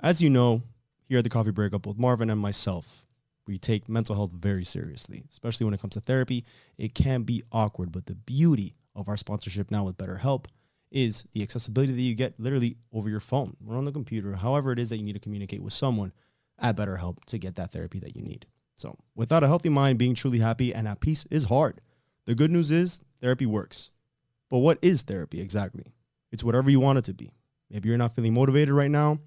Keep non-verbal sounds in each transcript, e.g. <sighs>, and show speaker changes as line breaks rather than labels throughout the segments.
As you know, here at the Coffee Breakup, both Marvin and myself, we take mental health very seriously, especially when it comes to therapy. It can be awkward, but the beauty of our sponsorship now with BetterHelp is the accessibility that you get literally over your phone or on the computer, however it is that you need to communicate with someone at BetterHelp to get that therapy that you need. So, without a healthy mind, being truly happy and at peace is hard. The good news is therapy works. But what is therapy exactly? It's whatever you want it to be. Maybe you're not feeling motivated right now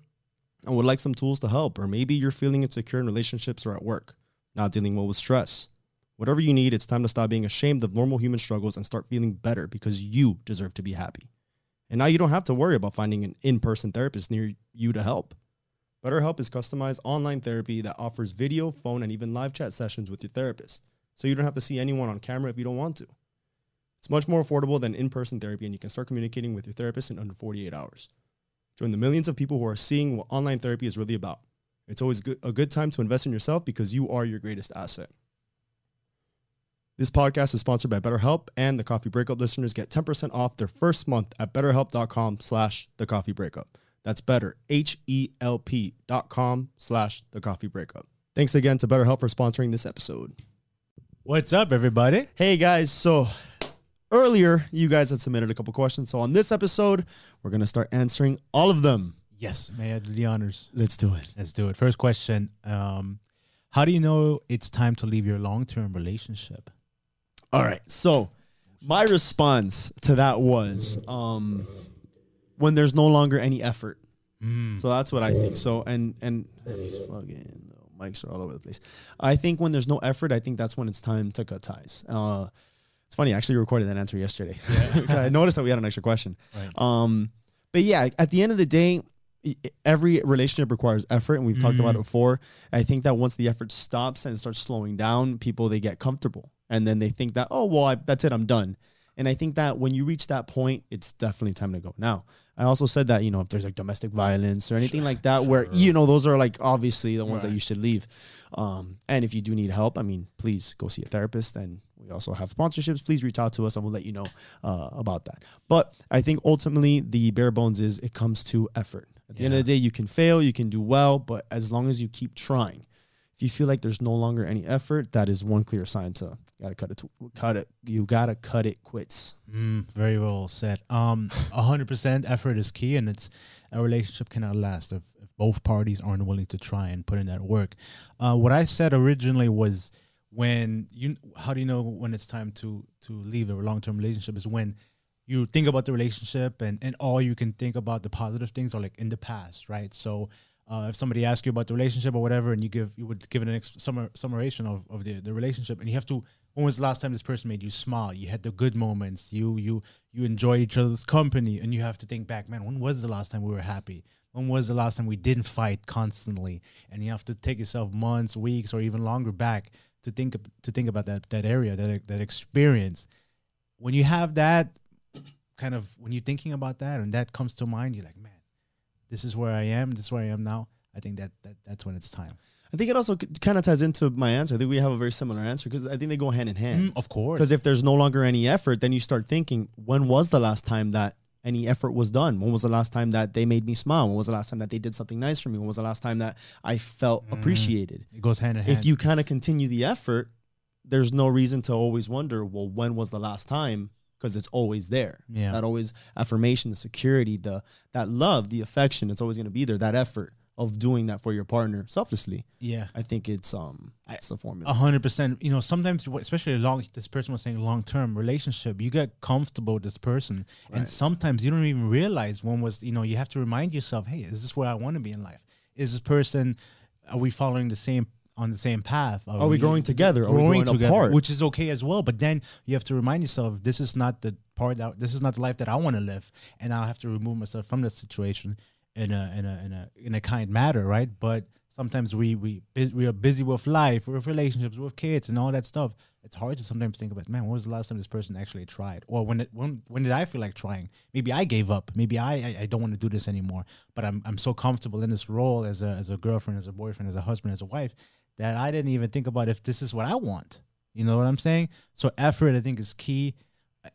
and would like some tools to help, or maybe you're feeling insecure in relationships or at work, not dealing well with stress. Whatever you need, it's time to stop being ashamed of normal human struggles and start feeling better because you deserve to be happy. And now you don't have to worry about finding an in person therapist near you to help. BetterHelp is customized online therapy that offers video, phone, and even live chat sessions with your therapist, so you don't have to see anyone on camera if you don't want to. It's much more affordable than in person therapy, and you can start communicating with your therapist in under 48 hours join the millions of people who are seeing what online therapy is really about. It's always good, a good time to invest in yourself because you are your greatest asset. This podcast is sponsored by BetterHelp, and the Coffee Breakup listeners get 10% off their first month at betterhelp.com slash the coffee breakup. That's better, H-E-L-P dot com slash the coffee breakup. Thanks again to BetterHelp for sponsoring this episode.
What's up, everybody?
Hey, guys. So earlier, you guys had submitted a couple questions. So on this episode, we're going to start answering all of them.
Yes, may I do the honors?
Let's do it.
Let's do it. First question um, How do you know it's time to leave your long term relationship?
All right. So my response to that was um, when there's no longer any effort. Mm. So that's what I think. So and and fucking mics are all over the place. I think when there's no effort, I think that's when it's time to cut ties. Uh, it's funny, I actually recorded that answer yesterday. Yeah. <laughs> I noticed that we had an extra question. Right. Um, but yeah, at the end of the day, every relationship requires effort and we've mm talked about mm-hmm. it before i think that once the effort stops and starts slowing down people they get comfortable and then they think that oh well I, that's it i'm done and i think that when you reach that point it's definitely time to go now i also said that you know if there's like domestic violence or anything sure, like that sure. where you know those are like obviously the ones right. that you should leave um, and if you do need help i mean please go see a therapist and we also have sponsorships. Please reach out to us and we'll let you know uh, about that. But I think ultimately the bare bones is it comes to effort. At the end of the day, you can fail, you can do well, but as long as you keep trying, if you feel like there's no longer any effort, that is one clear sign to gotta cut it, cut it. You gotta cut it quits.
Mm, very well said. Um, hundred percent effort is key, and it's a relationship cannot last if, if both parties aren't willing to try and put in that work. Uh, what I said originally was when you how do you know when it's time to to leave a long-term relationship is when you think about the relationship and and all you can think about the positive things are like in the past right so uh, if somebody asks you about the relationship or whatever and you give you would give an ex- summar, summation of, of the, the relationship and you have to when was the last time this person made you smile you had the good moments you you you enjoy each other's company and you have to think back man when was the last time we were happy when was the last time we didn't fight constantly and you have to take yourself months weeks or even longer back to think to think about that that area that that experience. When you have that kind of when you're thinking about that and that comes to mind, you're like, man, this is where I am. This is where I am now. I think that, that that's when it's time.
I think it also kind of ties into my answer. I think we have a very similar answer because I think they go hand in hand. Mm,
of course.
Because if there's no longer any effort, then you start thinking, when was the last time that any effort was done? When was the last time that they made me smile? When was the last time that they did something nice for me? When was the last time that I felt mm. appreciated?
It goes hand in hand.
If you kind of continue the effort, there's no reason to always wonder, well, when was the last time? Because it's always there. Yeah. That always affirmation, the security, the that love, the affection, it's always gonna be there, that effort of doing that for your partner selflessly.
Yeah,
I think it's um it's a formula.
hundred percent. You know, sometimes especially long this person was saying long term relationship, you get comfortable with this person, right. and sometimes you don't even realize one was. You know, you have to remind yourself, hey, is this where I want to be in life? Is this person? Are we following the same on the same path?
Are, are we, we, growing together? Growing are we
growing together, apart? Which is okay as well. But then you have to remind yourself this is not the part that this is not the life that I want to live, and I'll have to remove myself from the situation in a in a in a in a kind matter, right? But sometimes we we we are busy with life, with relationships, with kids, and all that stuff. It's hard to sometimes think about, man, when was the last time this person actually tried, or when it, when when did I feel like trying? Maybe I gave up. Maybe I I, I don't want to do this anymore. But I'm I'm so comfortable in this role as a as a girlfriend, as a boyfriend, as a husband, as a wife that I didn't even think about if this is what I want. You know what I'm saying? So effort, I think, is key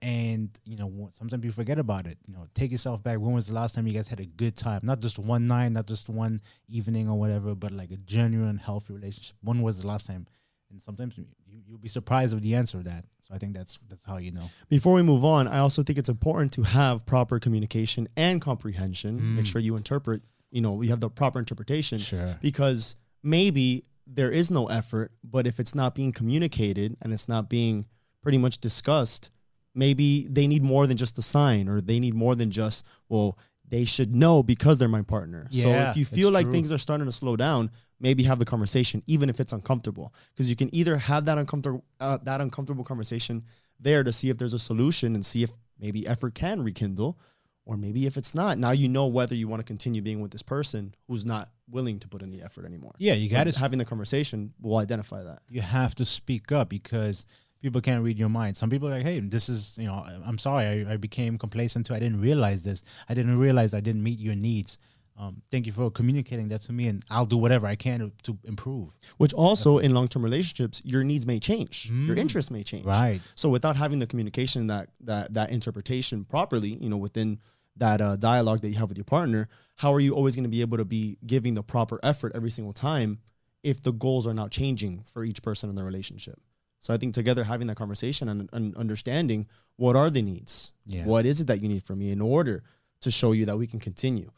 and you know sometimes you forget about it you know take yourself back when was the last time you guys had a good time not just one night not just one evening or whatever but like a genuine healthy relationship when was the last time and sometimes you, you'll be surprised with the answer of that so i think that's that's how you know
before we move on i also think it's important to have proper communication and comprehension mm. make sure you interpret you know you have the proper interpretation
sure.
because maybe there is no effort but if it's not being communicated and it's not being pretty much discussed maybe they need more than just the sign or they need more than just well they should know because they're my partner yeah, so if you feel like true. things are starting to slow down maybe have the conversation even if it's uncomfortable because you can either have that uncomfortable uh, that uncomfortable conversation there to see if there's a solution and see if maybe effort can rekindle or maybe if it's not now you know whether you want to continue being with this person who's not willing to put in the effort anymore
yeah you got to
having the conversation will identify that
you have to speak up because people can't read your mind. Some people are like, hey, this is, you know, I'm sorry, I, I became complacent too. I didn't realize this. I didn't realize I didn't meet your needs. Um, thank you for communicating that to me, and I'll do whatever I can to, to improve.
Which also, in long term relationships, your needs may change, mm. your interests may change.
Right.
So, without having the communication that that that interpretation properly, you know, within that uh, dialogue that you have with your partner, how are you always going to be able to be giving the proper effort every single time if the goals are not changing for each person in the relationship? So I think together having that conversation and, and understanding what are the needs, yeah. what is it that you need from me in order to show you that we can continue.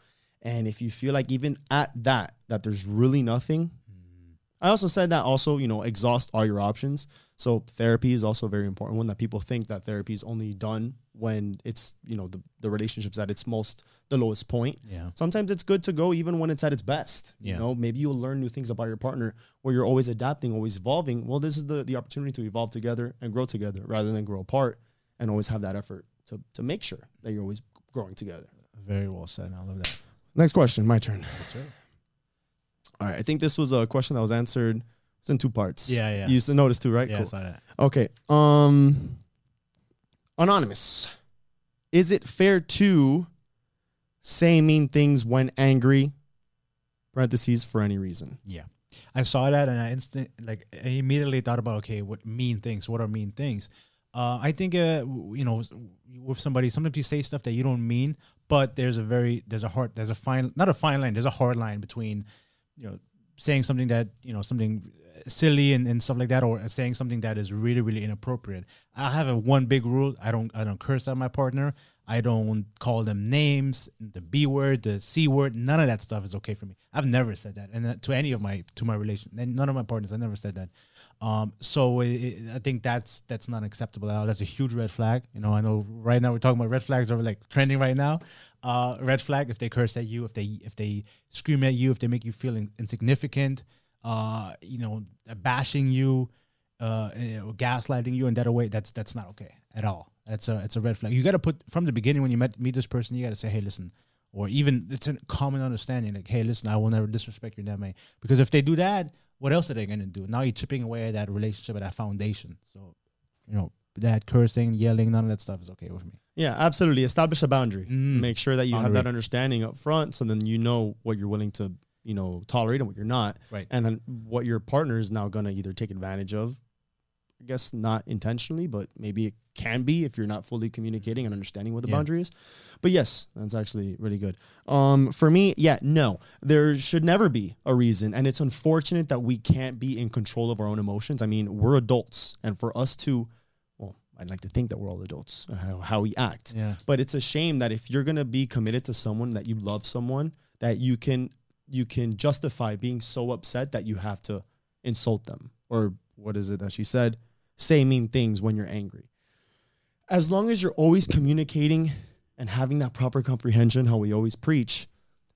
And if you feel like even at that, that there's really nothing, mm. I also said that also, you know, exhaust all your options. So therapy is also a very important one that people think that therapy is only done when it's you know the, the relationship's at its most the lowest point yeah sometimes it's good to go even when it's at its best yeah. you know maybe you'll learn new things about your partner where you're always adapting always evolving well this is the the opportunity to evolve together and grow together rather than grow apart and always have that effort to to make sure that you're always growing together
very well said i love that
next question my turn yes, <laughs> all right i think this was a question that was answered it's in two parts
yeah yeah
you noticed too right
yeah cool. I saw that
okay um Anonymous, is it fair to say mean things when angry? Parentheses for any reason.
Yeah. I saw that and I instant like I immediately thought about okay, what mean things? What are mean things? Uh, I think uh, you know with somebody sometimes you say stuff that you don't mean, but there's a very there's a hard there's a fine not a fine line there's a hard line between you know saying something that you know something silly and, and stuff like that or saying something that is really really inappropriate i have a one big rule i don't i don't curse at my partner i don't call them names the b word the c word none of that stuff is okay for me i've never said that and uh, to any of my to my relation and none of my partners i never said that um, so it, uh, it, I think that's that's not acceptable at all. That's a huge red flag. You know, I know right now we're talking about red flags are like trending right now. Uh, red flag if they curse at you, if they if they scream at you, if they make you feel in, insignificant, uh, you know, bashing you, uh, eh, gaslighting you in that way, that's that's not okay at all. That's a it's a red flag. You got to put from the beginning when you met meet this person, you got to say, hey, listen, or even it's a common understanding like, hey, listen, I will never disrespect you in that Because if they do that, what else are they gonna do? Now you're chipping away at that relationship, at that foundation. So, you know, that cursing, yelling, none of that stuff is okay with me.
Yeah, absolutely. Establish a boundary. Mm. Make sure that you boundary. have that understanding up front, so then you know what you're willing to you know tolerate and what you're not
right
and what your partner is now going to either take advantage of i guess not intentionally but maybe it can be if you're not fully communicating and understanding what the yeah. boundary is but yes that's actually really good um, for me yeah no there should never be a reason and it's unfortunate that we can't be in control of our own emotions i mean we're adults and for us to I'd like to think that we're all adults, uh, how, how we act. Yeah. But it's a shame that if you're going to be committed to someone, that you love someone, that you can you can justify being so upset that you have to insult them or what is it that she said? Say mean things when you're angry. As long as you're always communicating and having that proper comprehension, how we always preach,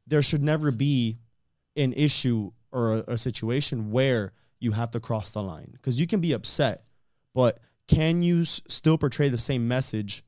there should never be an issue or a, a situation where you have to cross the line because you can be upset, but can you s- still portray the same message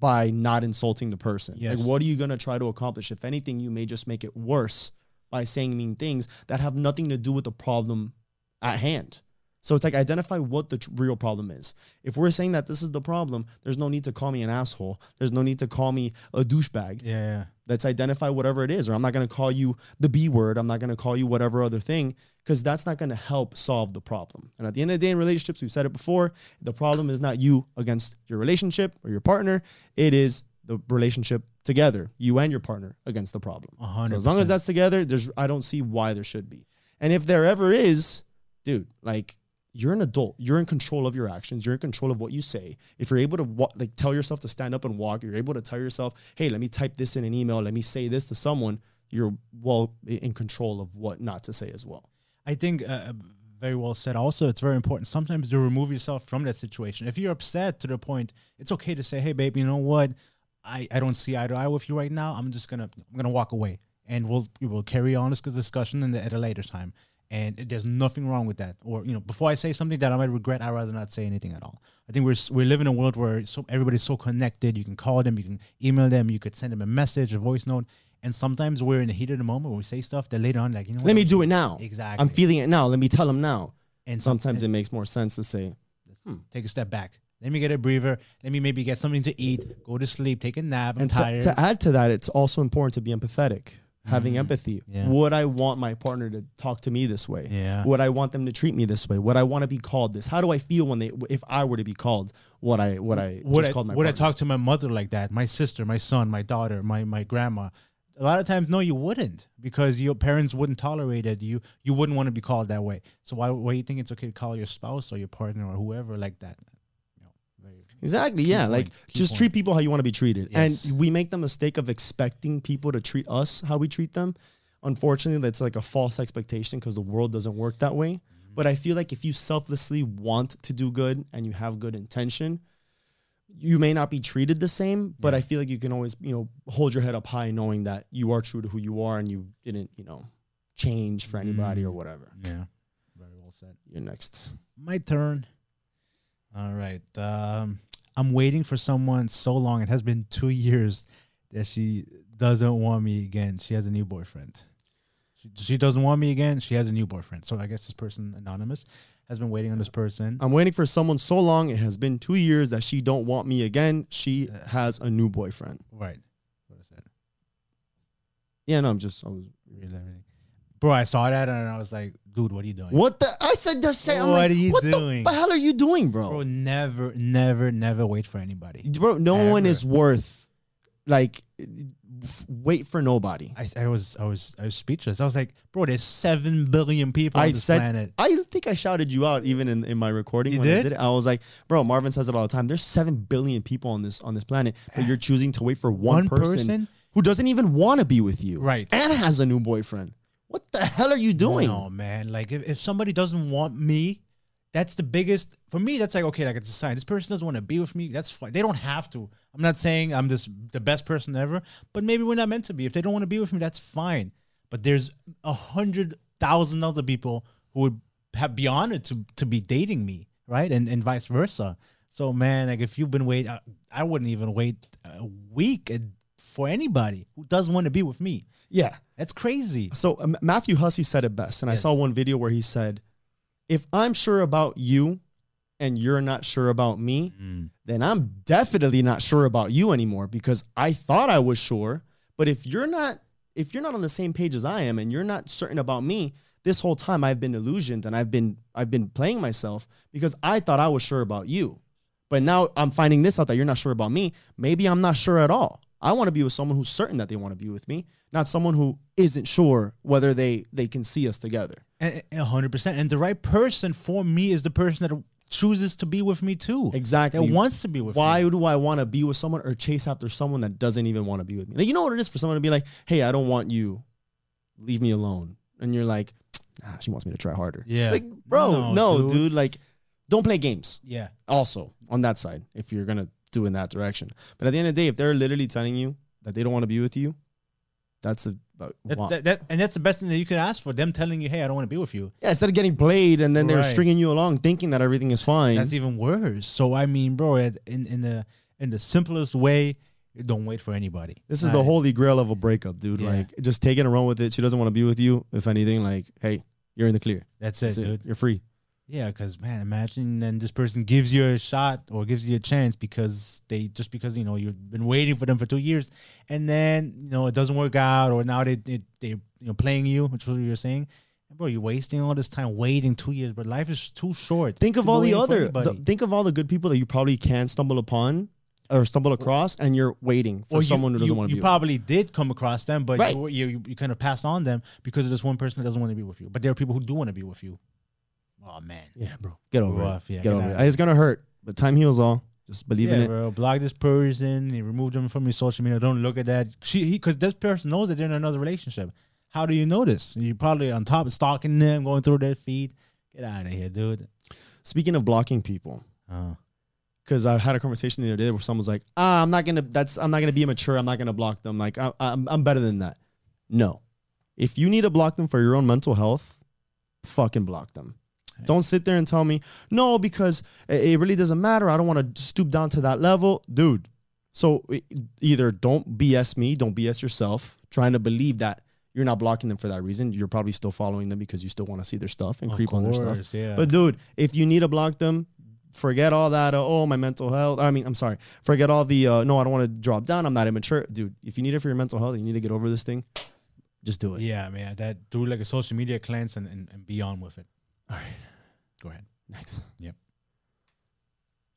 by not insulting the person. Yes. Like, what are you going to try to accomplish? If anything, you may just make it worse by saying mean things that have nothing to do with the problem at hand. So it's like identify what the real problem is. If we're saying that this is the problem, there's no need to call me an asshole. There's no need to call me a douchebag.
Yeah, yeah.
Let's identify whatever it is, or I'm not going to call you the B word. I'm not going to call you whatever other thing, because that's not going to help solve the problem. And at the end of the day, in relationships, we've said it before the problem is not you against your relationship or your partner, it is the relationship together, you and your partner against the problem. So as long as that's together, there's I don't see why there should be. And if there ever is, dude, like you're an adult. You're in control of your actions. You're in control of what you say. If you're able to wa- like tell yourself to stand up and walk, you're able to tell yourself, "Hey, let me type this in an email. Let me say this to someone." You're well in control of what not to say as well.
I think uh, uh, very well said. Also, it's very important sometimes to remove yourself from that situation. If you're upset to the point, it's okay to say, "Hey, babe, you know what? I I don't see eye to eye with you right now. I'm just gonna I'm gonna walk away." and we'll we'll carry on this discussion at a later time and there's nothing wrong with that. Or you know, before I say something that I might regret, I'd rather not say anything at all. I think we're we live in a world where so everybody's so connected. You can call them, you can email them, you could send them a message, a voice note. And sometimes we're in the heat of the moment when we say stuff that later on, like you know, let
what? me do it now.
Exactly,
I'm feeling it now. Let me tell them now. And sometimes and it makes more sense to say, hmm.
take a step back. Let me get a breather. Let me maybe get something to eat, go to sleep, take a nap. I'm and tired.
To, to add to that, it's also important to be empathetic having mm-hmm. empathy. Yeah. Would I want my partner to talk to me this way?
Yeah.
Would I want them to treat me this way? Would I want to be called this? How do I feel when they if I were to be called what I what I
would
I, would partner? I
talk to my mother like that? My sister, my son, my daughter, my my grandma. A lot of times, no, you wouldn't because your parents wouldn't tolerate it. You you wouldn't want to be called that way. So why why you think it's okay to call your spouse or your partner or whoever like that?
Exactly. Keep yeah. like just treat people how you want to be treated. Yes. And we make the mistake of expecting people to treat us how we treat them. Unfortunately, that's like a false expectation because the world doesn't work that way. Mm-hmm. But I feel like if you selflessly want to do good and you have good intention, you may not be treated the same, but yeah. I feel like you can always, you know, hold your head up high knowing that you are true to who you are and you didn't, you know, change for anybody mm or whatever. Yeah.
Very
well said.
You're next.
My turn. All right. Um I'm waiting for someone so long. It has been two years that she doesn't want me again. She has a new boyfriend. She, she doesn't want me again. She has a new boyfriend. So I guess this person anonymous has been waiting on this person.
I'm waiting for someone so long. It has been two years that she don't want me again. She has a new boyfriend.
Right. What is that?
Yeah, no, I'm just I was reliving.
Bro, I saw that and I was like, dude, what are you doing?
What the? I said the same. What like, are you what doing? What the hell are you doing, bro? Bro,
never, never, never wait for anybody.
Bro, no Ever. one is worth, like, wait for nobody.
I, I, was, I was, I was speechless. I was like, bro, there's seven billion people I on this said, planet.
I think I shouted you out even in, in my recording. You did? I did I was like, bro, Marvin says it all the time. There's seven billion people on this on this planet, but you're <sighs> choosing to wait for one, one person, person who doesn't even want to be with you,
right?
And has a new boyfriend what the hell are you doing?
No, man. Like if, if somebody doesn't want me, that's the biggest for me. That's like okay, like it's a sign. This person doesn't want to be with me. That's fine. They don't have to. I'm not saying I'm this the best person ever, but maybe we're not meant to be. If they don't want to be with me, that's fine. But there's a hundred thousand other people who would have be honored to to be dating me, right? And and vice versa. So man, like if you've been waiting, I, I wouldn't even wait a week, a for anybody who doesn't want to be with me.
Yeah.
That's crazy.
So um, Matthew Hussey said it best. And yes. I saw one video where he said, if I'm sure about you and you're not sure about me, mm. then I'm definitely not sure about you anymore because I thought I was sure. But if you're not, if you're not on the same page as I am and you're not certain about me, this whole time I've been illusioned and I've been I've been playing myself because I thought I was sure about you. But now I'm finding this out that you're not sure about me. Maybe I'm not sure at all. I want to be with someone who's certain that they want to be with me, not someone who isn't sure whether they they can see us together.
A hundred percent. And the right person for me is the person that chooses to be with me too.
Exactly.
That wants to be with
Why
me. Why
do I want to be with someone or chase after someone that doesn't even want to be with me? Like, you know what it is for someone to be like, hey, I don't want you. Leave me alone. And you're like, ah, she wants me to try harder.
Yeah.
Like, bro, no, no dude. dude. Like, don't play games.
Yeah.
Also, on that side, if you're going to do in that direction. But at the end of the day, if they're literally telling you that they don't want to be with you, that's a uh, that,
that, that, and that's the best thing that you could ask for them telling you, "Hey, I don't want to be with you."
Yeah, instead of getting played and then they're stringing you along, thinking that everything is fine.
That's even worse. So I mean, bro, in in the in the simplest way, don't wait for anybody.
This is I, the holy grail of a breakup, dude. Yeah. Like, just take it and run with it. She doesn't want to be with you. If anything, like, hey, you're in the clear.
That's it, that's it. dude.
You're free.
Yeah, because man, imagine then this person gives you a shot or gives you a chance because they just because you know you've been waiting for them for two years, and then you know it doesn't work out, or now they they, they you know playing you, which was what you were saying. Bro, you're wasting all this time waiting two years, but life is too short.
Think of all the other, the, think of all the good people that you probably can stumble upon or stumble across, and you're waiting for you, someone who doesn't want to
be. You probably with. did come across them, but right. you, you you kind of passed on them because of this one person that doesn't want to be with you. But there are people who do want to be with you. Oh man.
Yeah, bro. Get over Rough, it. Yeah, get, get over it. It's gonna hurt, but time heals all. Just believe yeah, in it. Bro.
Block this person. He removed them from your social media. Don't look at that. She, he, because this person knows that they're in another relationship. How do you know this? You're probably on top stalking them, going through their feed. Get out of here, dude.
Speaking of blocking people, because uh-huh. uh. I had a conversation the other day where someone was like, "Ah, I'm not gonna. That's I'm not gonna be immature. I'm not gonna block them. Like I, I'm, I'm better than that." No, if you need to block them for your own mental health, fucking block them. Don't sit there and tell me, no, because it really doesn't matter. I don't want to stoop down to that level. Dude, so either don't BS me, don't BS yourself, trying to believe that you're not blocking them for that reason. You're probably still following them because you still want to see their stuff and of creep course, on their stuff. Yeah. But dude, if you need to block them, forget all that. Uh, oh, my mental health. I mean, I'm sorry. Forget all the, uh, no, I don't want to drop down. I'm not immature. Dude, if you need it for your mental health, you need to get over this thing just do it.
Yeah, man. That do like a social media cleanse and, and, and be on with it. All right. Go ahead.
Next.
Yep.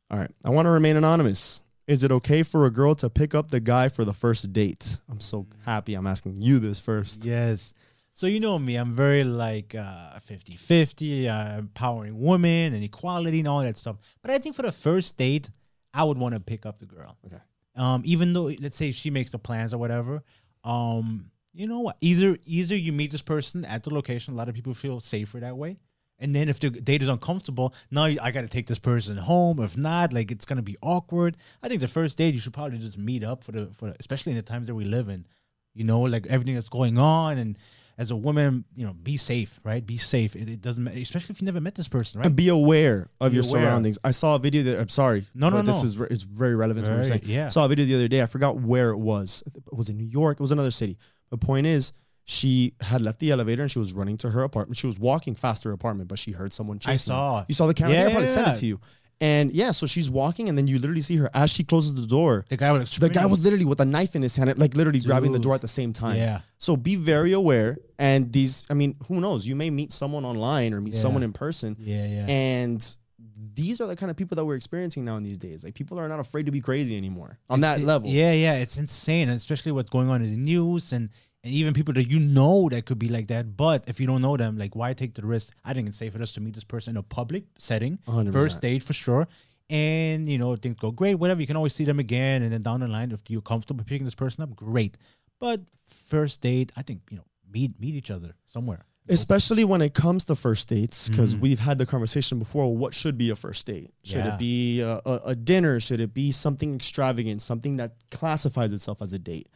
All right. I want to remain anonymous. Is it okay for a girl to pick up the guy for the first date? I'm so happy I'm asking you this first.
Yes. So you know me, I'm very like uh, 50-50, uh, empowering women and equality and all that stuff. But I think for the first date, I would want to pick up the girl.
Okay.
Um, even though let's say she makes the plans or whatever, um, you know what? Either either you meet this person at the location. A lot of people feel safer that way, and then if the date is uncomfortable, now I got to take this person home. If not, like it's gonna be awkward. I think the first date you should probably just meet up for the for especially in the times that we live in, you know, like everything that's going on and. As a woman, you know, be safe, right? Be safe. It, it doesn't, matter, especially if you never met this person, right?
And be aware of be your aware. surroundings. I saw a video that I'm sorry,
no, no, no.
This is it's very relevant very, to what I'm saying. Yeah,
I
saw a video the other day. I forgot where it was. It was in New York. It was another city. The point is, she had left the elevator and she was running to her apartment. She was walking past her apartment, but she heard someone chasing. I
saw.
Her. You saw the camera. Yeah, yeah, I yeah. sent it to you. And yeah, so she's walking, and then you literally see her as she closes the door.
The guy was
the guy was literally with a knife in his hand, like literally Dude. grabbing the door at the same time.
Yeah.
So be very aware. And these, I mean, who knows? You may meet someone online or meet yeah. someone in person.
Yeah, yeah.
And these are the kind of people that we're experiencing now in these days. Like people are not afraid to be crazy anymore on
it's,
that
it,
level.
Yeah, yeah, it's insane, especially what's going on in the news and and even people that you know that could be like that. But if you don't know them, like why take the risk? I think it's safe for us to meet this person in a public setting,
100%.
first date for sure. And you know things go great, whatever. You can always see them again, and then down the line, if you're comfortable picking this person up, great. But first date, I think you know meet meet each other somewhere.
Especially when it comes to first dates, because mm-hmm. we've had the conversation before. What should be a first date? Should yeah. it be a, a, a dinner? Should it be something extravagant? Something that classifies itself as a date?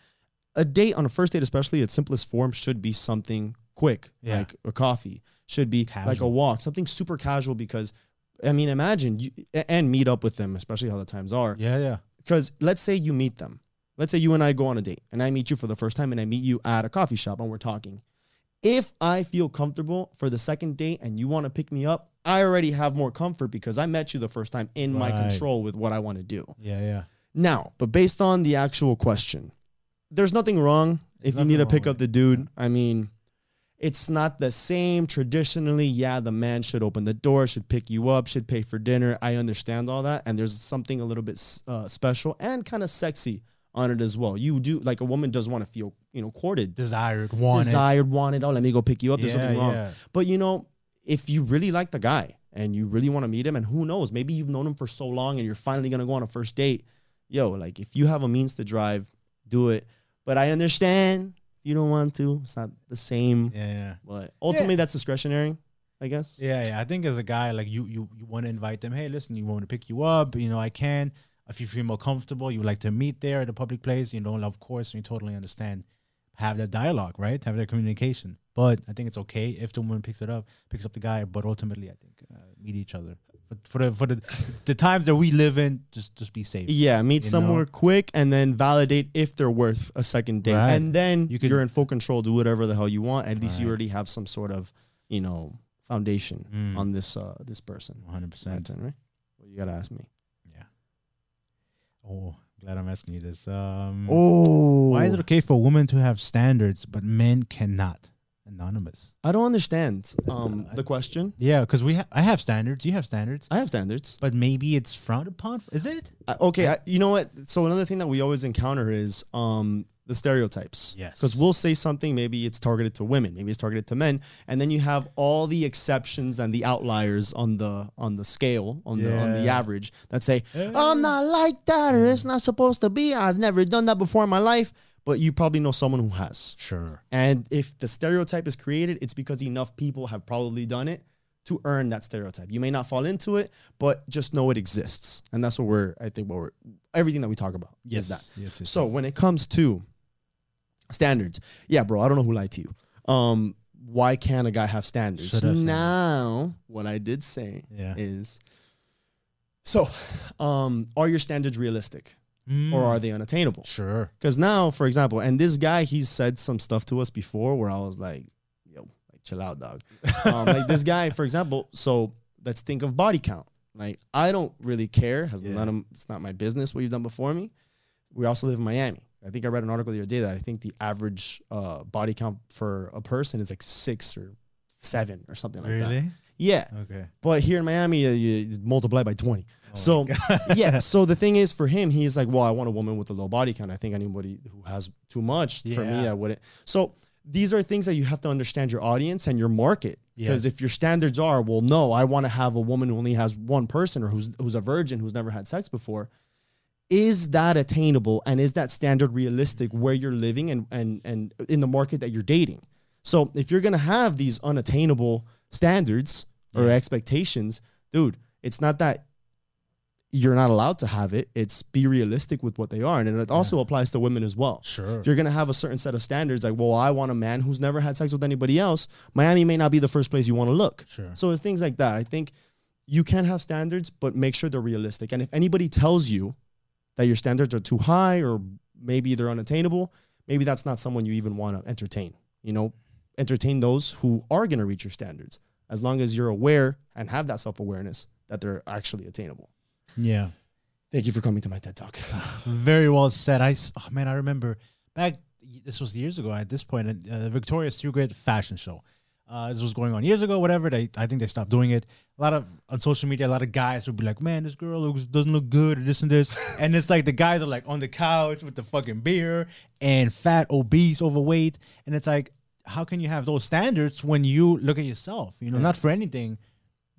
a date on a first date, especially its simplest form, should be something quick,
yeah.
like a coffee, should be casual. like a walk, something super casual. Because, I mean, imagine you and meet up with them, especially how the times are.
Yeah, yeah.
Because let's say you meet them. Let's say you and I go on a date and I meet you for the first time and I meet you at a coffee shop and we're talking. If I feel comfortable for the second date and you want to pick me up, I already have more comfort because I met you the first time in right. my control with what I want to do.
Yeah, yeah.
Now, but based on the actual question, there's nothing wrong if nothing you need to pick up the dude. Yeah. I mean, it's not the same traditionally. Yeah, the man should open the door, should pick you up, should pay for dinner. I understand all that, and there's something a little bit uh, special and kind of sexy on it as well. You do like a woman does want to feel you know courted,
desired, wanted,
desired, wanted. Oh, let me go pick you up. There's yeah, something wrong. Yeah. But you know, if you really like the guy and you really want to meet him, and who knows, maybe you've known him for so long and you're finally gonna go on a first date. Yo, like if you have a means to drive, do it. But I understand you don't want to. It's not the same.
Yeah, yeah.
But ultimately, yeah. that's discretionary. I guess.
Yeah, yeah. I think as a guy, like you, you, you want to invite them. Hey, listen, you want to pick you up? You know, I can. If you feel more comfortable, you would like to meet there at a public place. You know, of course, we totally understand. Have that dialogue, right? Have that communication. But I think it's okay if the woman picks it up, picks up the guy. But ultimately, I think uh, meet each other for, for the for the, the times that we live in, just just be safe.
Yeah, meet somewhere know? quick and then validate if they're worth a second date, right. and then you are in full control. Do whatever the hell you want. At right. least you already have some sort of you know foundation mm. on this uh this person.
One hundred
percent, right? Well, you gotta ask me.
Yeah. Oh, glad I'm asking you this. Um, oh, why is it okay for women to have standards but men cannot? anonymous?
I don't understand um, the question.
Yeah, because we ha- I have standards. You have standards,
I have standards.
but maybe it's frowned upon. f- Is it?
okay, I, you know what? So another thing that we always encounter is um, the stereotypes.
Yes.
Because we'll say something, maybe it's targeted to women, maybe it's targeted to men, and then you have all the exceptions and the outliers on the on the scale on the on the average that say, "I'm not like that," or "It's not supposed to be." I've never done that before in my life but you probably know someone who has.
Sure.
And if the stereotype is created, it's because enough people have probably done it to earn that stereotype. You may not fall into it, but just know it exists. And that's what we're, I think, what we're, everything that we talk about yes. is that. Yes, yes, so yes. when it comes to standards, yeah, bro, I don't know who lied to you. Um, why can't a guy have standards? Have now, what I did say yeah. is, so um, are your standards realistic? Mm. Or are mm. they unattainable?
Sure.
Because now, for example, and this guy, he said some stuff to us before where I was like, yo, like, chill out, dog. um, like this guy, for example, so let's think of body count. Like, I don't really care. Has yeah. none of, it's not my business what you've done before me. We also live in Miami. I think I read an article the other day that I think the average uh, body count for a person is like six or seven or something really?
like
that. Yeah.
Okay.
But here in Miami, uh, you multiply by 20. Oh so, <laughs> yeah. So the thing is, for him, he's like, well, I want a woman with a low body count. I think anybody who has too much, yeah. for me, I wouldn't. So these are things that you have to understand your audience and your market. Because yeah. if your standards are, well, no, I want to have a woman who only has one person or who's, who's a virgin who's never had sex before. Is that attainable and is that standard realistic where you're living and, and, and in the market that you're dating? So if you're going to have these unattainable, standards or expectations, dude, it's not that you're not allowed to have it. It's be realistic with what they are. And it also yeah. applies to women as well.
Sure.
If you're going to have a certain set of standards, like, well, I want a man who's never had sex with anybody else, Miami may not be the first place you want to look.
Sure.
So things like that. I think you can have standards, but make sure they're realistic. And if anybody tells you that your standards are too high or maybe they're unattainable, maybe that's not someone you even want to entertain. You know, entertain those who are going to reach your standards as long as you're aware and have that self awareness that they're actually attainable.
Yeah.
Thank you for coming to my TED Talk.
<sighs> Very well said. I, oh man, I remember back, this was years ago at this point, uh, Victoria's Secret fashion show. Uh, this was going on years ago, whatever. They, I think they stopped doing it. A lot of on social media, a lot of guys would be like, "Man, this girl looks, doesn't look good," or this and this. <laughs> and it's like the guys are like on the couch with the fucking beer and fat, obese, overweight, and it's like how can you have those standards when you look at yourself? You know, yeah. not for anything,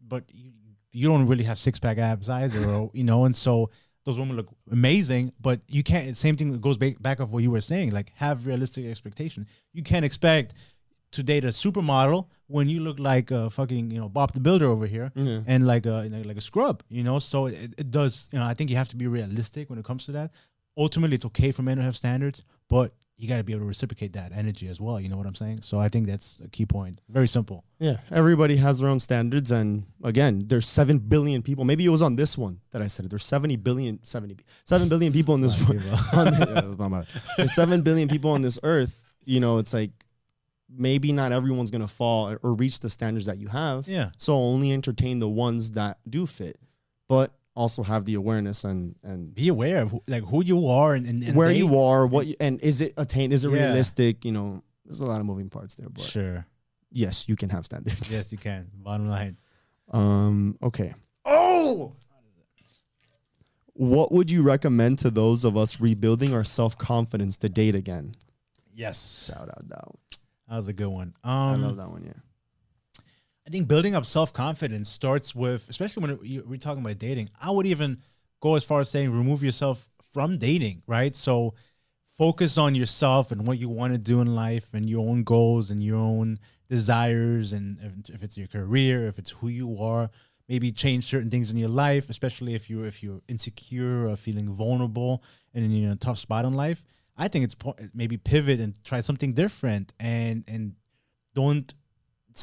but you, you don't really have six pack abs either, or, you know, and so those women look amazing, but you can't. Same thing goes back back of what you were saying. Like have realistic expectation. You can't expect to date a supermodel when you look like a fucking you know Bob the Builder over here yeah. and like a like a scrub. You know, so it, it does. You know, I think you have to be realistic when it comes to that. Ultimately, it's okay for men to have standards, but you got to be able to reciprocate that energy as well. You know what I'm saying? So I think that's a key point. Very simple.
Yeah. Everybody has their own standards. And again, there's 7 billion people. Maybe it was on this one that I said it. There's 70 billion, 70, 7 billion people on this <laughs> <laughs> world. the, uh, there's 7 billion people on this earth. You know, it's like maybe not everyone's going to fall or reach the standards that you have. Yeah. So only entertain the ones that do fit. But also have the awareness and and
be aware of who, like who you are and, and, and
where they, you are, what you, and is it attained? Is it yeah. realistic? You know, there's a lot of moving parts there. But sure. Yes, you can have standards.
Yes, you can. Bottom line. Um. Okay. Oh.
What would you recommend to those of us rebuilding our self confidence to date again?
Yes. Shout out that one. That was a good one. Um, I love that one. Yeah. I think building up self confidence starts with, especially when we're talking about dating. I would even go as far as saying remove yourself from dating, right? So focus on yourself and what you want to do in life and your own goals and your own desires. And if, if it's your career, if it's who you are, maybe change certain things in your life, especially if you if you're insecure or feeling vulnerable and in are in a tough spot in life. I think it's maybe pivot and try something different and and don't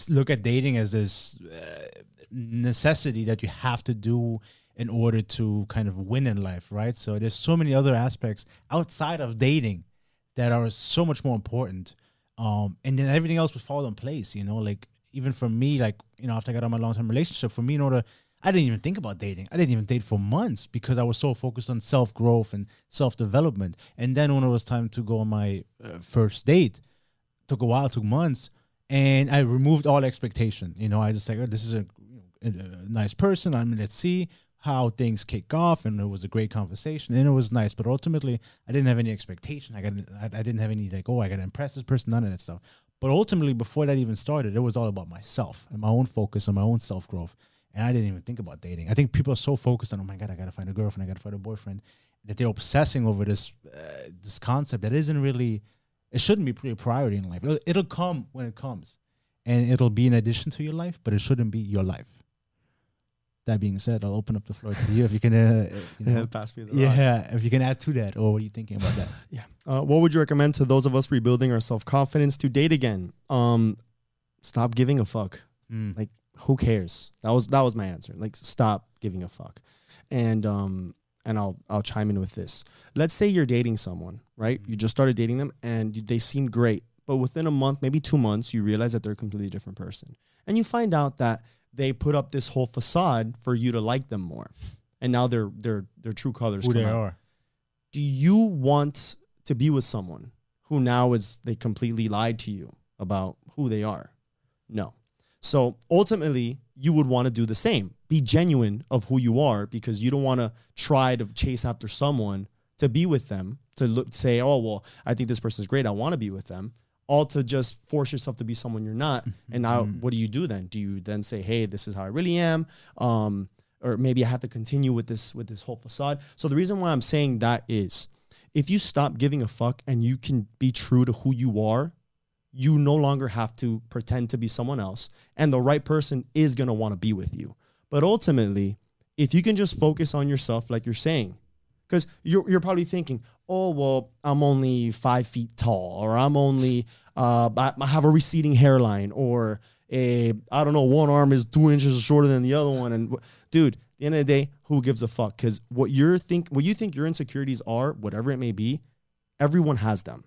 look at dating as this uh, necessity that you have to do in order to kind of win in life, right? So there's so many other aspects outside of dating that are so much more important. Um, and then everything else would fall in place, you know, like even for me, like, you know, after I got out of my long term relationship, for me, in order, I didn't even think about dating. I didn't even date for months because I was so focused on self growth and self development. And then when it was time to go on my uh, first date, took a while, took months and I removed all expectation. You know, I just like oh, this is a, a, nice person. I mean, let's see how things kick off, and it was a great conversation, and it was nice. But ultimately, I didn't have any expectation. I got I, I didn't have any like oh I got to impress this person, none of that stuff. But ultimately, before that even started, it was all about myself and my own focus and my own self growth. And I didn't even think about dating. I think people are so focused on oh my god, I gotta find a girlfriend, I gotta find a boyfriend, that they're obsessing over this uh, this concept that isn't really it shouldn't be a priority in life. It'll, come when it comes, and it'll be an addition to your life, but it shouldn't be your life. That being said, I'll open up the floor to you if you can. Uh, <laughs> you know, yeah, pass me the yeah. If you can add to that, or what are you thinking about that? <laughs> yeah.
Uh, what would you recommend to those of us rebuilding our self confidence to date again? Um, stop giving a fuck. Mm. Like, who cares? That was that was my answer. Like, stop giving a fuck. And um, and I'll I'll chime in with this. Let's say you're dating someone, right? Mm-hmm. You just started dating them and they seem great, but within a month, maybe 2 months, you realize that they're a completely different person. And you find out that they put up this whole facade for you to like them more. And now their their their true colors Who come they out. are. Do you want to be with someone who now is they completely lied to you about who they are? No. So ultimately, you would want to do the same. Be genuine of who you are because you don't want to try to chase after someone to be with them, to look, say, oh, well, I think this person's great. I want to be with them. All to just force yourself to be someone you're not. Mm-hmm. And now, mm-hmm. what do you do then? Do you then say, hey, this is how I really am? Um, or maybe I have to continue with this with this whole facade. So the reason why I'm saying that is if you stop giving a fuck and you can be true to who you are you no longer have to pretend to be someone else and the right person is going to want to be with you but ultimately if you can just focus on yourself like you're saying because you're, you're probably thinking oh well i'm only five feet tall or i'm only uh, I, have a receding hairline or a i don't know one arm is two inches shorter than the other one and dude the end of the day who gives a fuck because what you're think what you think your insecurities are whatever it may be everyone has them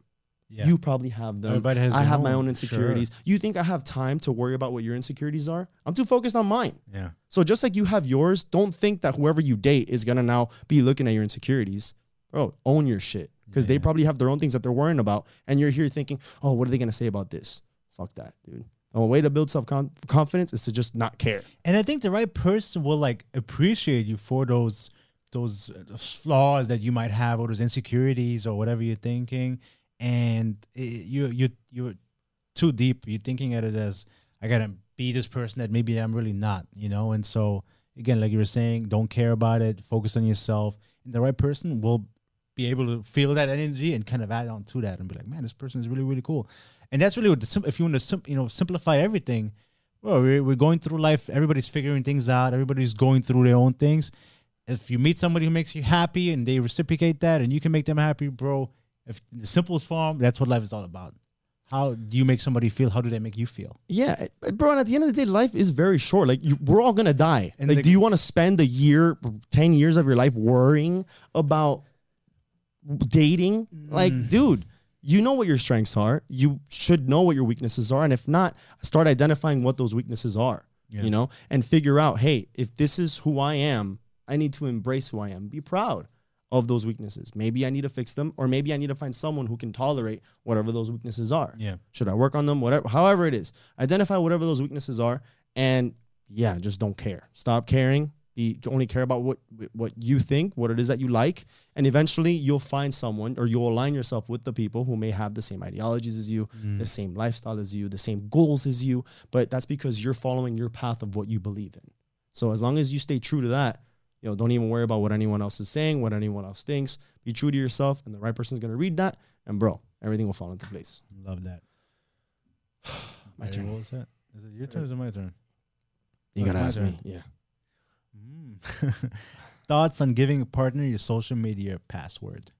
yeah. You probably have them. Everybody has I have own. my own insecurities. Sure. You think I have time to worry about what your insecurities are? I'm too focused on mine. Yeah. So just like you have yours, don't think that whoever you date is gonna now be looking at your insecurities. Bro, own your shit. Because yeah. they probably have their own things that they're worrying about. And you're here thinking, oh, what are they gonna say about this? Fuck that, dude. And a way to build self confidence is to just not care.
And I think the right person will like appreciate you for those those, uh, those flaws that you might have or those insecurities or whatever you're thinking and it, you you you're too deep. You're thinking at it as I gotta be this person that maybe I'm really not, you know. And so again, like you were saying, don't care about it. Focus on yourself, and the right person will be able to feel that energy and kind of add on to that and be like, man, this person is really really cool. And that's really what the, if you want to sim- you know simplify everything. Well, we're, we're going through life. Everybody's figuring things out. Everybody's going through their own things. If you meet somebody who makes you happy and they reciprocate that, and you can make them happy, bro, if in the simplest form, that's what life is all about. How do you make somebody feel? How do they make you feel?
Yeah, eh, eh, bro. And at the end of the day, life is very short. Like you, we're all gonna die. And like, the, do you want to spend a year, ten years of your life worrying about dating? Mm. Like, dude, you know what your strengths are. You should know what your weaknesses are. And if not, start identifying what those weaknesses are. Yeah. You know, and figure out, hey, if this is who I am, I need to embrace who I am. Be proud of those weaknesses. Maybe I need to fix them, or maybe I need to find someone who can tolerate whatever those weaknesses are. Yeah. Should I work on them? Whatever, however it is, identify whatever those weaknesses are, and yeah, just don't care. Stop caring. Be only care about what what you think, what it is that you like, and eventually you'll find someone or you'll align yourself with the people who may have the same ideologies as you, mm. the same lifestyle as you, the same goals as you. But that's because you're following your path of what you believe in. So as long as you stay true to that, you know, don't even worry about what anyone else is saying, what anyone else thinks. Be true to yourself, and the right person is gonna read that, and bro, everything will fall into place.
Love that. <sighs> my turn. What was that? Is it your turn or is it my turn?
You oh, gotta ask turn. me. Yeah.
Mm. <laughs> Thoughts on giving a partner your social media password?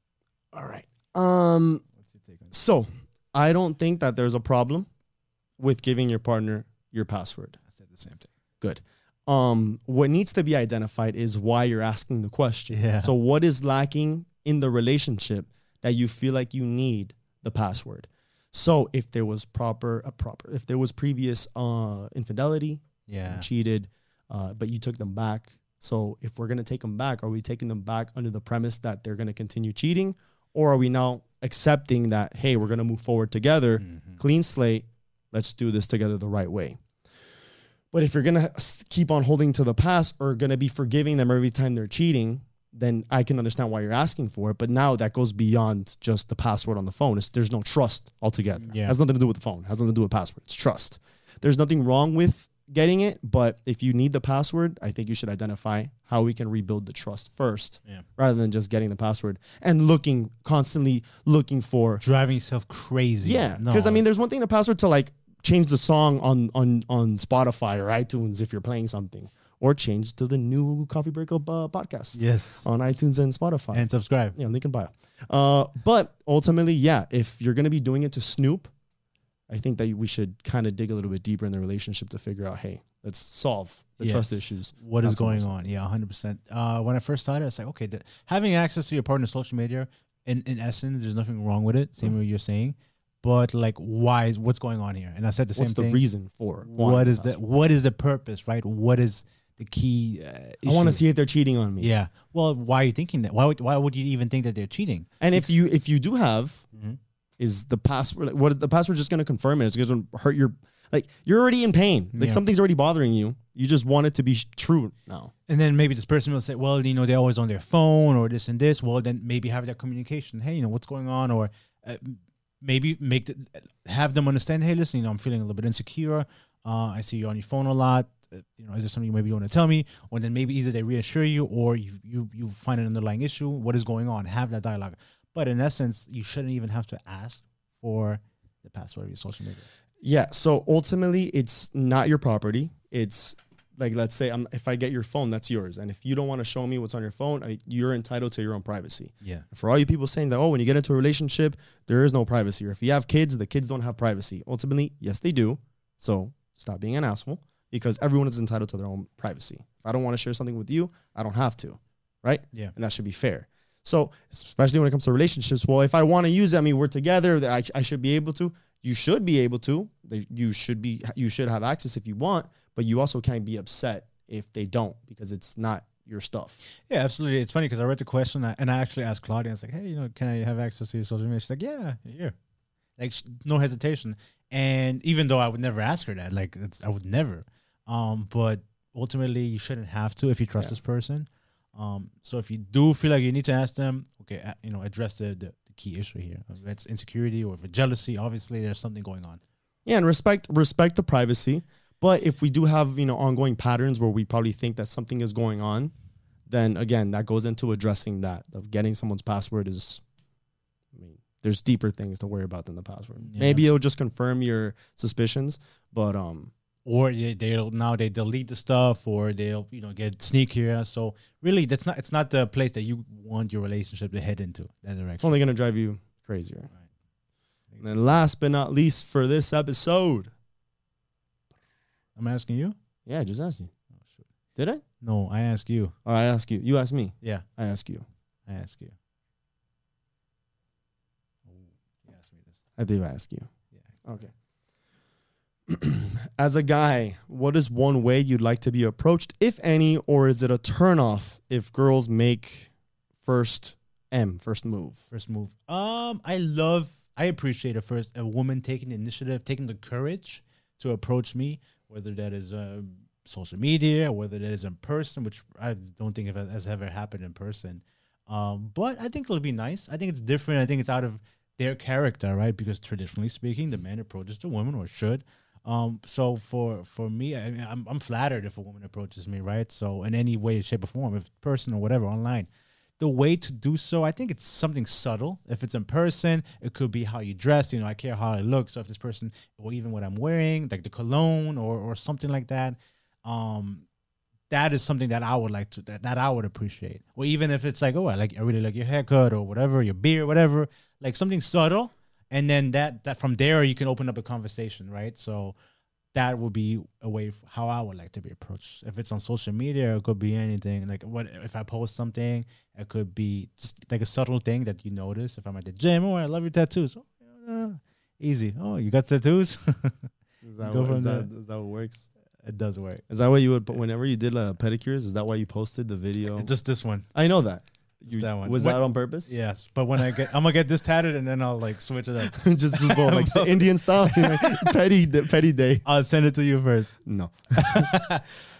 All right. Um. What's your take on So, I don't think that there's a problem with giving your partner your password. I said the same thing. Good um, what needs to be identified is why you're asking the question. Yeah. So, what is lacking in the relationship that you feel like you need the password? So, if there was proper a proper, if there was previous uh, infidelity, yeah, cheated, uh, but you took them back. So, if we're gonna take them back, are we taking them back under the premise that they're gonna continue cheating, or are we now accepting that hey, we're gonna move forward together, mm-hmm. clean slate, let's do this together the right way? But if you're going to keep on holding to the past or going to be forgiving them every time they're cheating, then I can understand why you're asking for it. But now that goes beyond just the password on the phone. It's, there's no trust altogether. Yeah. It has nothing to do with the phone. It has nothing to do with password. It's trust. There's nothing wrong with getting it, but if you need the password, I think you should identify how we can rebuild the trust first yeah. rather than just getting the password and looking constantly looking for
driving yourself crazy.
Yeah. Because no. I mean there's one thing the password to like change the song on on on Spotify or iTunes if you're playing something, or change to the new Coffee Break Up uh, podcast. Yes, on iTunes and Spotify,
and subscribe.
Yeah, link in bio. Uh, but ultimately, yeah, if you're gonna be doing it to Snoop, I think that we should kind of dig a little bit deeper in the relationship to figure out, hey, let's solve the yes. trust issues.
What is going on? Yeah, 100%. Uh, when I first started, I was like, okay, having access to your partner's social media, in, in essence, there's nothing wrong with it. Same mm-hmm. way you're saying but like why is what's going on here? And I said the what's same the thing. What's the
reason for?
What is the what is the purpose? Right? What is the key? Uh, I
want to see if they're cheating on me.
Yeah. Well, why are you thinking that? Why would why would you even think that they're cheating?
And if you if you do have, mm-hmm. is the password what the password just going to confirm it? It's going to hurt your like you're already in pain. Like yeah. something's already bothering you. You just want it to be true now.
And then maybe this person will say, well, you know, they're always on their phone or this and this. Well, then maybe have that communication. Hey, you know, what's going on? Or uh, maybe make the, have them understand. Hey, listen, you know, I'm feeling a little bit insecure. Uh, I see you on your phone a lot. Uh, you know, is there something you maybe want to tell me? Or then maybe either they reassure you or you you you find an underlying issue. What is going on? Have that dialogue. But in essence, you shouldn't even have to ask for the password of your social media.
Yeah. So ultimately, it's not your property. It's like let's say I'm, if I get your phone, that's yours, and if you don't want to show me what's on your phone, I, you're entitled to your own privacy. Yeah. For all you people saying that, oh, when you get into a relationship, there is no privacy, or if you have kids, the kids don't have privacy. Ultimately, yes, they do. So stop being an asshole, because everyone is entitled to their own privacy. If I don't want to share something with you, I don't have to, right? Yeah. And that should be fair. So especially when it comes to relationships, well, if I want to use, I mean, we're together, I, I should be able to. You should be able to. You should be. You should have access if you want but you also can't be upset if they don't because it's not your stuff.
Yeah, absolutely. It's funny because I read the question and I actually asked Claudia, I was like, hey, you know, can I have access to your social media? She's like, yeah, yeah. Like, no hesitation. And even though I would never ask her that, like, I would never. Um, but ultimately, you shouldn't have to if you trust yeah. this person. Um, so if you do feel like you need to ask them, okay, uh, you know, address the, the, the key issue here. If it's insecurity or if it's jealousy, obviously there's something going on.
Yeah, and respect respect the privacy. But if we do have, you know, ongoing patterns where we probably think that something is going on, then again, that goes into addressing that. Of getting someone's password is I mean, there's deeper things to worry about than the password. Yeah. Maybe it'll just confirm your suspicions, but um
or they, they'll now they delete the stuff or they'll you know get sneakier so really that's not it's not the place that you want your relationship to head into
that direction it's only going to drive you crazier right. and then last but not least for this episode
I'm asking you.
Yeah, just asking. you. Oh, Did I?
No, I ask you.
Or I ask you. You ask me. Yeah. I ask you.
I ask you.
You me this. I did ask you. Yeah. Okay. <clears throat> As a guy, what is one way you'd like to be approached, if any, or is it a turnoff if girls make first M, first move?
First move. Um, I love, I appreciate a first a woman taking the initiative, taking the courage to approach me whether that is uh, social media, whether that is in person, which I don't think has ever happened in person. Um, but I think it'll be nice. I think it's different. I think it's out of their character, right? Because traditionally speaking, the man approaches the woman or should. Um, so for for me, I mean, I'm, I'm flattered if a woman approaches me, right? So in any way, shape, or form, if person or whatever online, the way to do so, I think it's something subtle. If it's in person, it could be how you dress. You know, I care how I look. So if this person, or even what I'm wearing, like the cologne or or something like that, um, that is something that I would like to that, that I would appreciate. Or even if it's like, oh, I like I really like your haircut or whatever, your beard, whatever, like something subtle, and then that that from there you can open up a conversation, right? So that would be a way how I would like to be approached. If it's on social media, it could be anything. Like what if I post something, it could be like a subtle thing that you notice. If I'm at the gym, oh, I love your tattoos. Oh, uh, easy. Oh, you got tattoos. <laughs>
is, that Go what, is, that, is that what works?
It does work.
Is that why you would whenever you did a uh, pedicures? Is that why you posted the video?
Just this one.
I know that. You, that one. Was that on purpose?
Yes, but when I get, I'm gonna get this tatted, and then I'll like switch it up. <laughs> Just
do both, like <laughs> Indian style, <laughs> petty, petty day.
I'll send it to you first. No,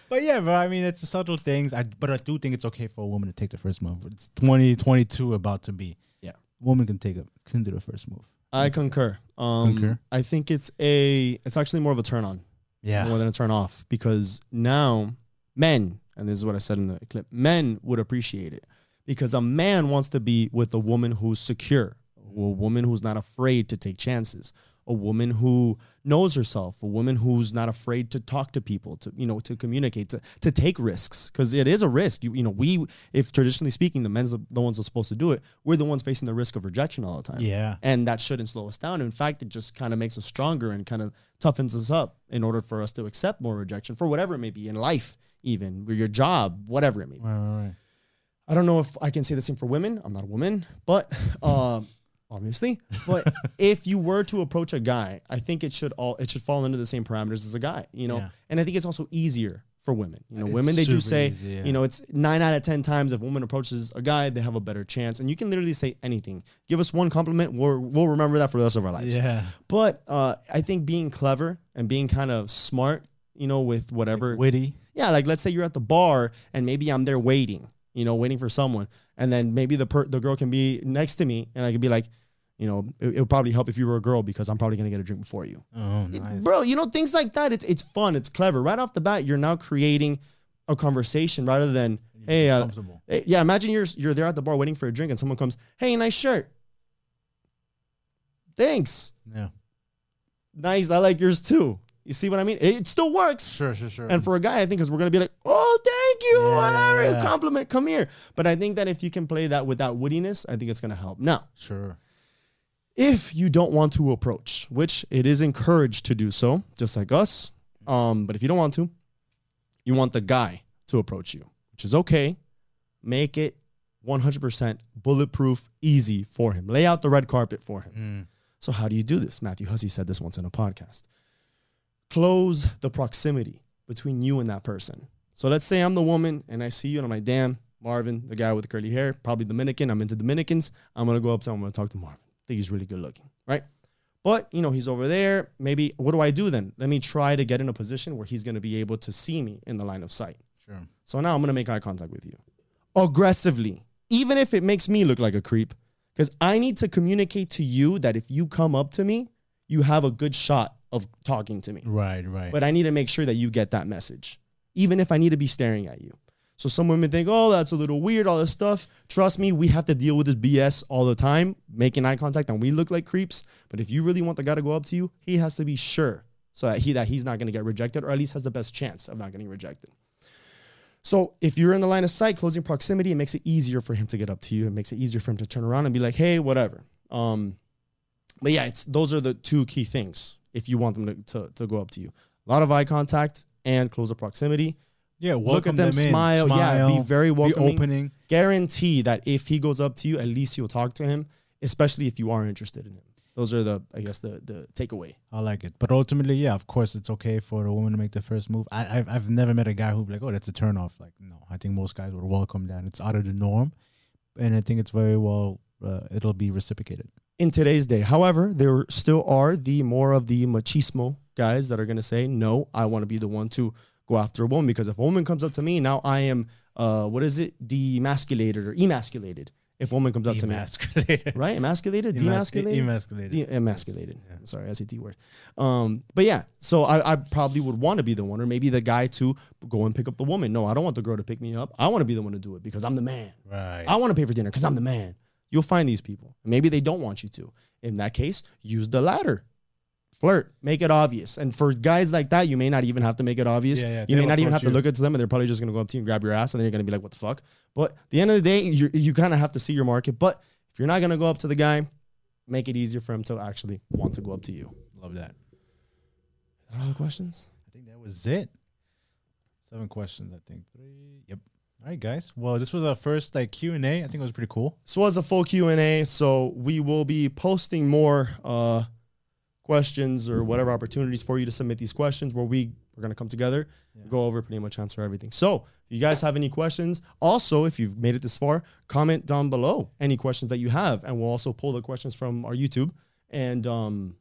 but yeah, but I mean, it's the subtle things. I but I do think it's okay for a woman to take the first move. It's 2022 about to be. Yeah, woman can take it, can do the first move.
I That's concur. Um, concur. I think it's a, it's actually more of a turn on, yeah, more than a turn off, because now men, and this is what I said in the clip, men would appreciate it because a man wants to be with a woman who's secure, a woman who's not afraid to take chances, a woman who knows herself, a woman who's not afraid to talk to people, to you know, to communicate, to, to take risks, because it is a risk. You, you know, we, if traditionally speaking, the men's the ones are supposed to do it, we're the ones facing the risk of rejection all the time. Yeah, and that shouldn't slow us down. In fact, it just kind of makes us stronger and kind of toughens us up in order for us to accept more rejection for whatever it may be in life, even your job, whatever it may be. Right, right, right. I don't know if I can say the same for women. I'm not a woman, but uh, obviously, but <laughs> if you were to approach a guy, I think it should all it should fall under the same parameters as a guy, you know. Yeah. And I think it's also easier for women. You know, it's women they do say, easy, yeah. you know, it's nine out of ten times if a woman approaches a guy, they have a better chance. And you can literally say anything. Give us one compliment, we we'll remember that for the rest of our lives. Yeah. But uh, I think being clever and being kind of smart, you know, with whatever like witty. Yeah, like let's say you're at the bar and maybe I'm there waiting you know, waiting for someone. And then maybe the per- the girl can be next to me, and I could be like, you know, it, it would probably help if you were a girl because I'm probably gonna get a drink before you. Oh, nice. Bro, you know, things like that. It's it's fun. It's clever. Right off the bat, you're now creating a conversation rather than hey, uh, eh, yeah. Imagine you're you're there at the bar waiting for a drink, and someone comes, hey, nice shirt. Thanks. Yeah. Nice. I like yours too. You see what I mean? It still works. Sure, sure, sure. And for a guy, I think because we're gonna be like, oh, thank you, yeah, yeah. compliment, come here. But I think that if you can play that with that wittiness, I think it's gonna help. Now, sure. If you don't want to approach, which it is encouraged to do so, just like us, um, but if you don't want to, you want the guy to approach you, which is okay. Make it 100% bulletproof, easy for him. Lay out the red carpet for him. Mm. So, how do you do this? Matthew Hussey said this once in a podcast close the proximity between you and that person. So let's say I'm the woman and I see you and I'm like, damn, Marvin, the guy with the curly hair, probably Dominican. I'm into Dominicans. I'm gonna go up to him. I'm gonna talk to Marvin. I think he's really good looking, right? But you know, he's over there. Maybe what do I do then? Let me try to get in a position where he's gonna be able to see me in the line of sight. Sure. So now I'm gonna make eye contact with you aggressively, even if it makes me look like a creep, because I need to communicate to you that if you come up to me, you have a good shot of talking to me. Right, right. But I need to make sure that you get that message, even if I need to be staring at you. So some women think, oh, that's a little weird, all this stuff. Trust me, we have to deal with this BS all the time, making eye contact, and we look like creeps. But if you really want the guy to go up to you, he has to be sure so that he that he's not going to get rejected, or at least has the best chance of not getting rejected. So if you're in the line of sight, closing proximity, it makes it easier for him to get up to you. It makes it easier for him to turn around and be like, hey, whatever. Um, but yeah, it's those are the two key things if you want them to, to, to go up to you. A lot of eye contact and closer proximity. Yeah, look at them, them smile, smile, Yeah, be very welcoming. Be opening. Guarantee that if he goes up to you, at least you'll talk to him, especially if you are interested in him. Those are the, I guess, the the takeaway.
I like it, but ultimately, yeah, of course, it's okay for a woman to make the first move. I, have I've never met a guy who'd be like, oh, that's a turnoff. Like, no, I think most guys would welcome that. It's out of the norm, and I think it's very well. Uh, it'll be reciprocated
in today's day. However, there still are the more of the machismo guys that are going to say, no, I want to be the one to go after a woman because if a woman comes up to me, now I am, uh, what is it, demasculated or emasculated. If a woman comes up to me, <laughs> right? Emasculated, demasculated, emasculated, De- emasculated. Yeah. sorry, I said D word. Um, but yeah, so I, I probably would want to be the one, or maybe the guy to go and pick up the woman. No, I don't want the girl to pick me up. I want to be the one to do it because I'm the man. Right. I want to pay for dinner because I'm the man. You'll find these people. Maybe they don't want you to. In that case, use the latter. Flirt, make it obvious. And for guys like that, you may not even have to make it obvious. Yeah, yeah, you may not even have you. to look at them, and they're probably just gonna go up to you and grab your ass, and then you're gonna be like, "What the fuck?" But the end of the day, you you kind of have to see your market. But if you're not gonna go up to the guy, make it easier for him to actually want to go up to you.
Love that.
All the questions.
I think that was it. Seven questions, I think. Three. Yep. All right, guys. Well, this was our first like Q and A. I think it was pretty cool.
This was a full Q and A, so we will be posting more uh, questions or whatever opportunities for you to submit these questions where we we're gonna come together, yeah. go over, pretty much answer everything. So, if you guys have any questions, also if you've made it this far, comment down below any questions that you have, and we'll also pull the questions from our YouTube and um,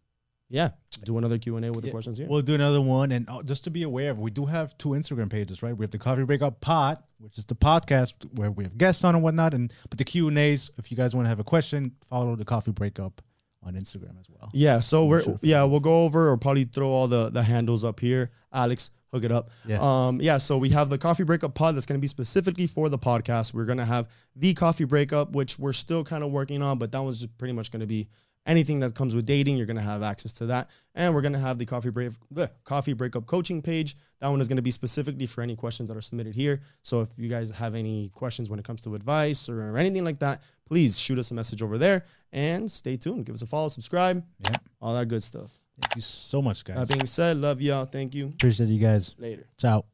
yeah, do another Q and A with the questions here.
We'll do another one, and uh, just to be aware, we do have two Instagram pages, right? We have the Coffee Breakup Pod, which is the podcast where we have guests on and whatnot, and but the Q and As. If you guys want to have a question, follow the Coffee Breakup on Instagram as well.
Yeah, so I'm we're sure yeah we'll go over or probably throw all the the handles up here. Alex, hook it up. Yeah. Um, yeah. So we have the coffee breakup pod that's going to be specifically for the podcast. We're going to have the coffee breakup, which we're still kind of working on, but that one's just pretty much going to be anything that comes with dating, you're going to have access to that. And we're going to have the coffee break, the coffee breakup coaching page. That one is going to be specifically for any questions that are submitted here. So if you guys have any questions when it comes to advice or, or anything like that, please shoot us a message over there and stay tuned. Give us a follow, subscribe, yeah. all that good stuff.
Thank you so much, guys.
That being said, love y'all. Thank you.
Appreciate you guys. Later. Ciao.